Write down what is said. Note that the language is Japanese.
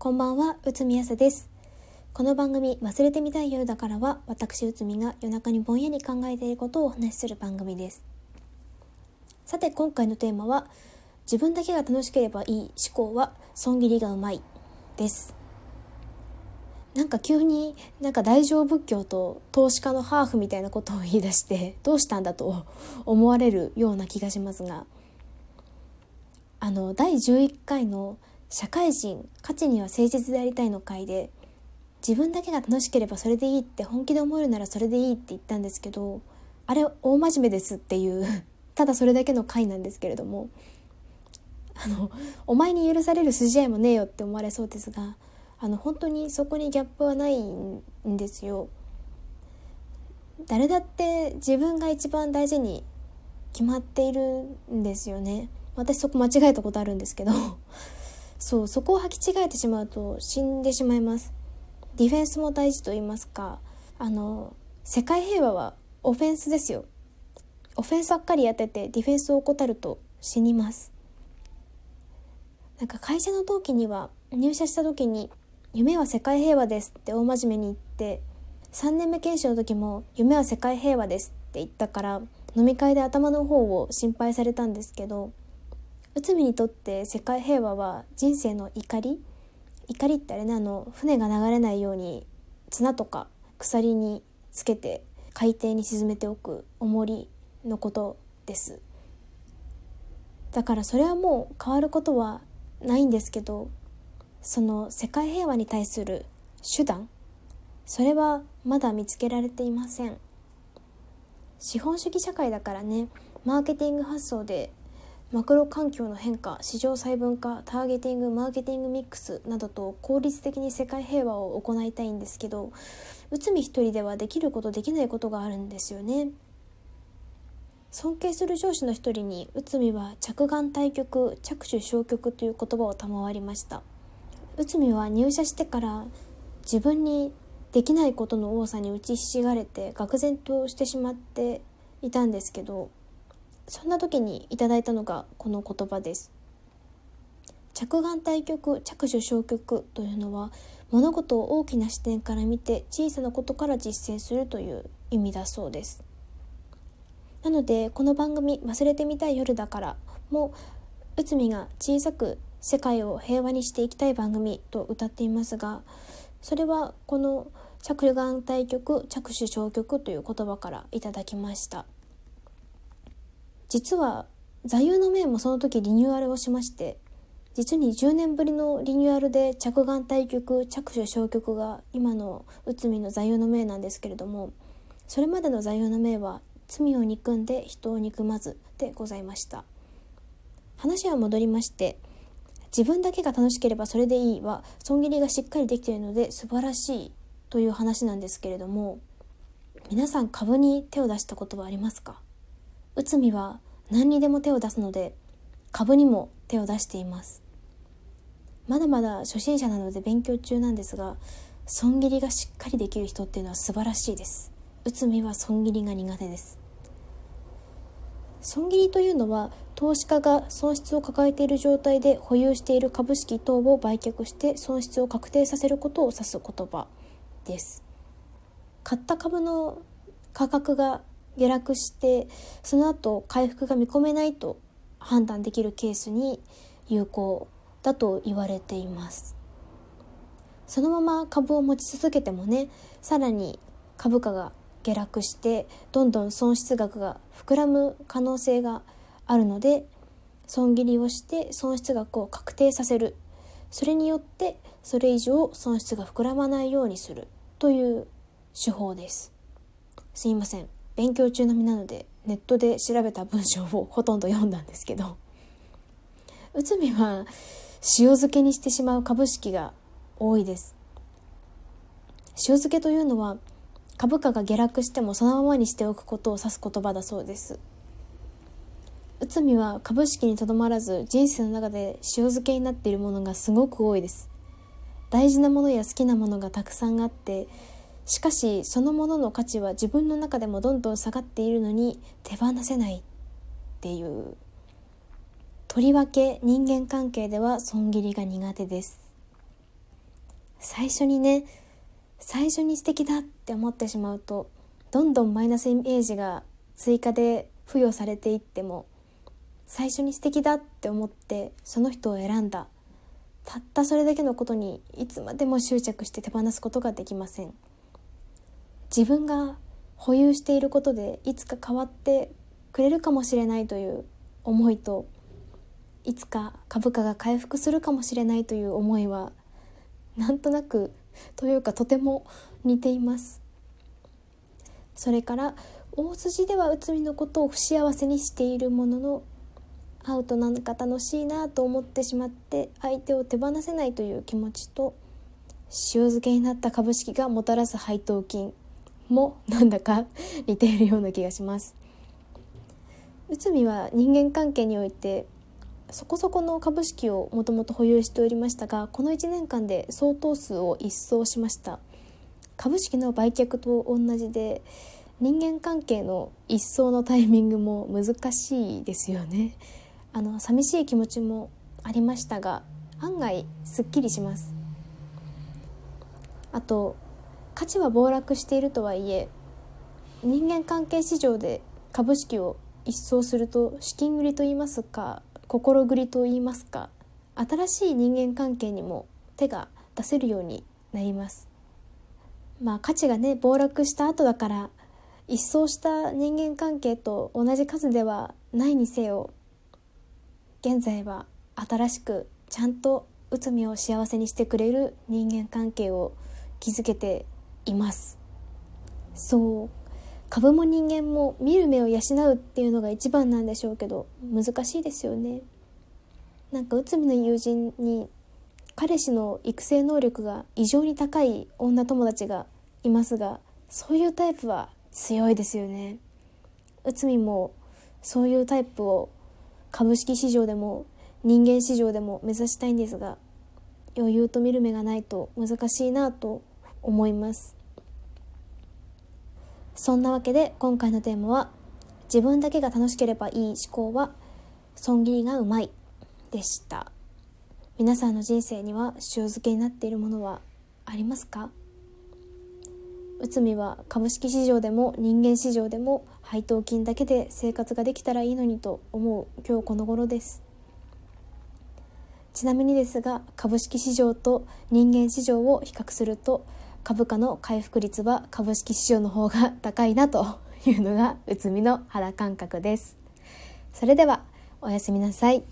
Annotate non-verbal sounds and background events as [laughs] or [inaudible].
こんばんは、内海康です。この番組、忘れてみたい夜だからは、私内海が夜中にぼんやり考えていることをお話しする番組です。さて、今回のテーマは、自分だけが楽しければいい思考は、損切りがうまい、です。なんか急になんか大乗仏教と投資家のハーフみたいなことを言い出してどうしたんだと思われるような気がしますがあの第11回の社会人価値には誠実でありたいの会で自分だけが楽しければそれでいいって本気で思えるならそれでいいって言ったんですけどあれ大真面目ですっていう [laughs] ただそれだけの回なんですけれどもあのお前に許される筋合いもねえよって思われそうですがあの本当にそこにギャップはないんですよ。誰だって自分が一番大事に決まっているんですよね。私そこ間違えたことあるんですけどそうそこを履き違えてしまうと死んでしまいます。ディフェンスも大事と言いますか。あの世界平和はオフェンスですよ。オフェンスばっかりやっててディフェンスを怠ると死にます。なんか会社の同期には入社した時に「夢は世界平和です」って大真面目に言って3年目研修の時も「夢は世界平和です」って言ったから飲み会で頭の方を心配されたんですけど内海にとって世界平和は人生の怒り？怒りってあれねあの船が流れないように綱とか鎖につけて海底に沈めておく重りのことです。だからそれはもう変わることはないんですけどその世界平和に対する手段それはまだ見つけられていません。資本主義社会だからねマーケティング発想でマクロ環境の変化市場細分化ターゲティングマーケティングミックスなどと効率的に世界平和を行いたいんですけど内海一人ではできることできないことがあるんですよね。尊敬する上司の一人に内海は着眼対局着手消極という言葉を賜りました。内海は入社してから自分にできないことの多さに打ちひしがれて愕然としてしまっていたんですけどそんな時にいただいたのがこの言葉です。着眼対局着手消極というのは物事を大きな視点から見て小さなことから実践するという意味だそうです。なのでこの番組「忘れてみたい夜だから」も内海が小さく世界を平和にしていきたい番組と歌っていますがそれはこの着眼対局着手消極という言葉からいただきました。実は座右の銘もその時リニューアルをしまして実に10年ぶりのリニューアルで着眼対局着手消極が今の内海の座右の銘なんですけれどもそれまでの座右の銘は罪を憎んで人を憎まずでございました。話は戻りまして自分だけが楽しければそれでいいは損切りがしっかりできているので素晴らしいという話なんですけれども皆さん株に手を出したことはありますか？内海は何にでも手を出すので株にも手を出しています。まだまだ初心者なので勉強中なんですが損切りがしっかりできる人っていうのは素晴らしいです。内海は損切りが苦手です。損切りというのは投資家が損失を抱えている状態で保有している株式等を売却して損失を確定させることを指す言葉です。買った株の価格が下落してその後回復が見込めないと判断できるケースに有効だと言われています。そのまま株を持ち続けてもねさらに株価が下落してどんどん損失額が膨らむ可能性があるので損切りをして損失額を確定させる。それによってそれ以上損失が膨らまないようにするという手法です。すいません。勉強中の身なのでネットで調べた文章をほとんど読んだんですけど内海は塩漬けにしてしまう株式が多いです。塩漬けというのは株価が下落してもそのままにしておくことを指す言葉だそうです。内海は株式にとどまらず人生の中で塩漬けになっているものがすごく多いです。大事なものや好きなものがたくさんあってしかしそのものの価値は自分の中でもどんどん下がっているのに手放せないっていうとりわけ人間関係では損切りが苦手です。最初にね最初に素敵だって思ってしまうとどんどんマイナスイメージが追加で付与されていっても最初に素敵だって思ってその人を選んだ。たったそれだけのことにいつまでも執着して手放すことができません。自分が保有していることでいつか変わってくれるかもしれないという思いといつか株価が回復するかもしれないという思いはなんとなくというかとても似ています。それから大筋では内海のことを不幸せにしているものの会うとなんか楽しいなと思ってしまって相手を手放せないという気持ちと塩漬けになった株式がもたらす配当金。もなんだか似ているような気がします。内海は人間関係においてそこそこの株式をもともと保有しておりましたがこの1年間で相当数を一掃しました。株式の売却と同じで人間関係の一掃のタイミングも難しいですよね。あの寂しい気持ちもありましたが案外すっきりします。あと価値は暴落しているとはいえ人間関係市場で株式を一掃すると資金繰りといいますか心繰りといいますか新しい人間関係にも手が出せるようになります。まあ価値がね暴落した後だから一掃した人間関係と同じ数ではないにせよ現在は新しくちゃんと内海を幸せにしてくれる人間関係を築けています。そう。株も人間も見る目を養うっていうのが一番なんでしょうけど難しいですよね。なんか内海の友人に彼氏の育成能力が異常に高い女友達がいますがそういうタイプは強いですよね。内海もそういうタイプを株式市場でも人間市場でも目指したいんですが余裕と見る目がないと難しいなと思います。そんなわけで今回のテーマは自分だけが楽しければいい思考は損切りがうまいでした。皆さんの人生には塩漬けになっているものはありますか？内海は株式市場でも人間市場でも配当金だけで生活ができたらいいのにと思う今日この頃です。ちなみにですが株式市場と人間市場を比較すると株価の回復率は株式市場の方が高いなというのが内海の肌感覚です。それではおやすみなさい。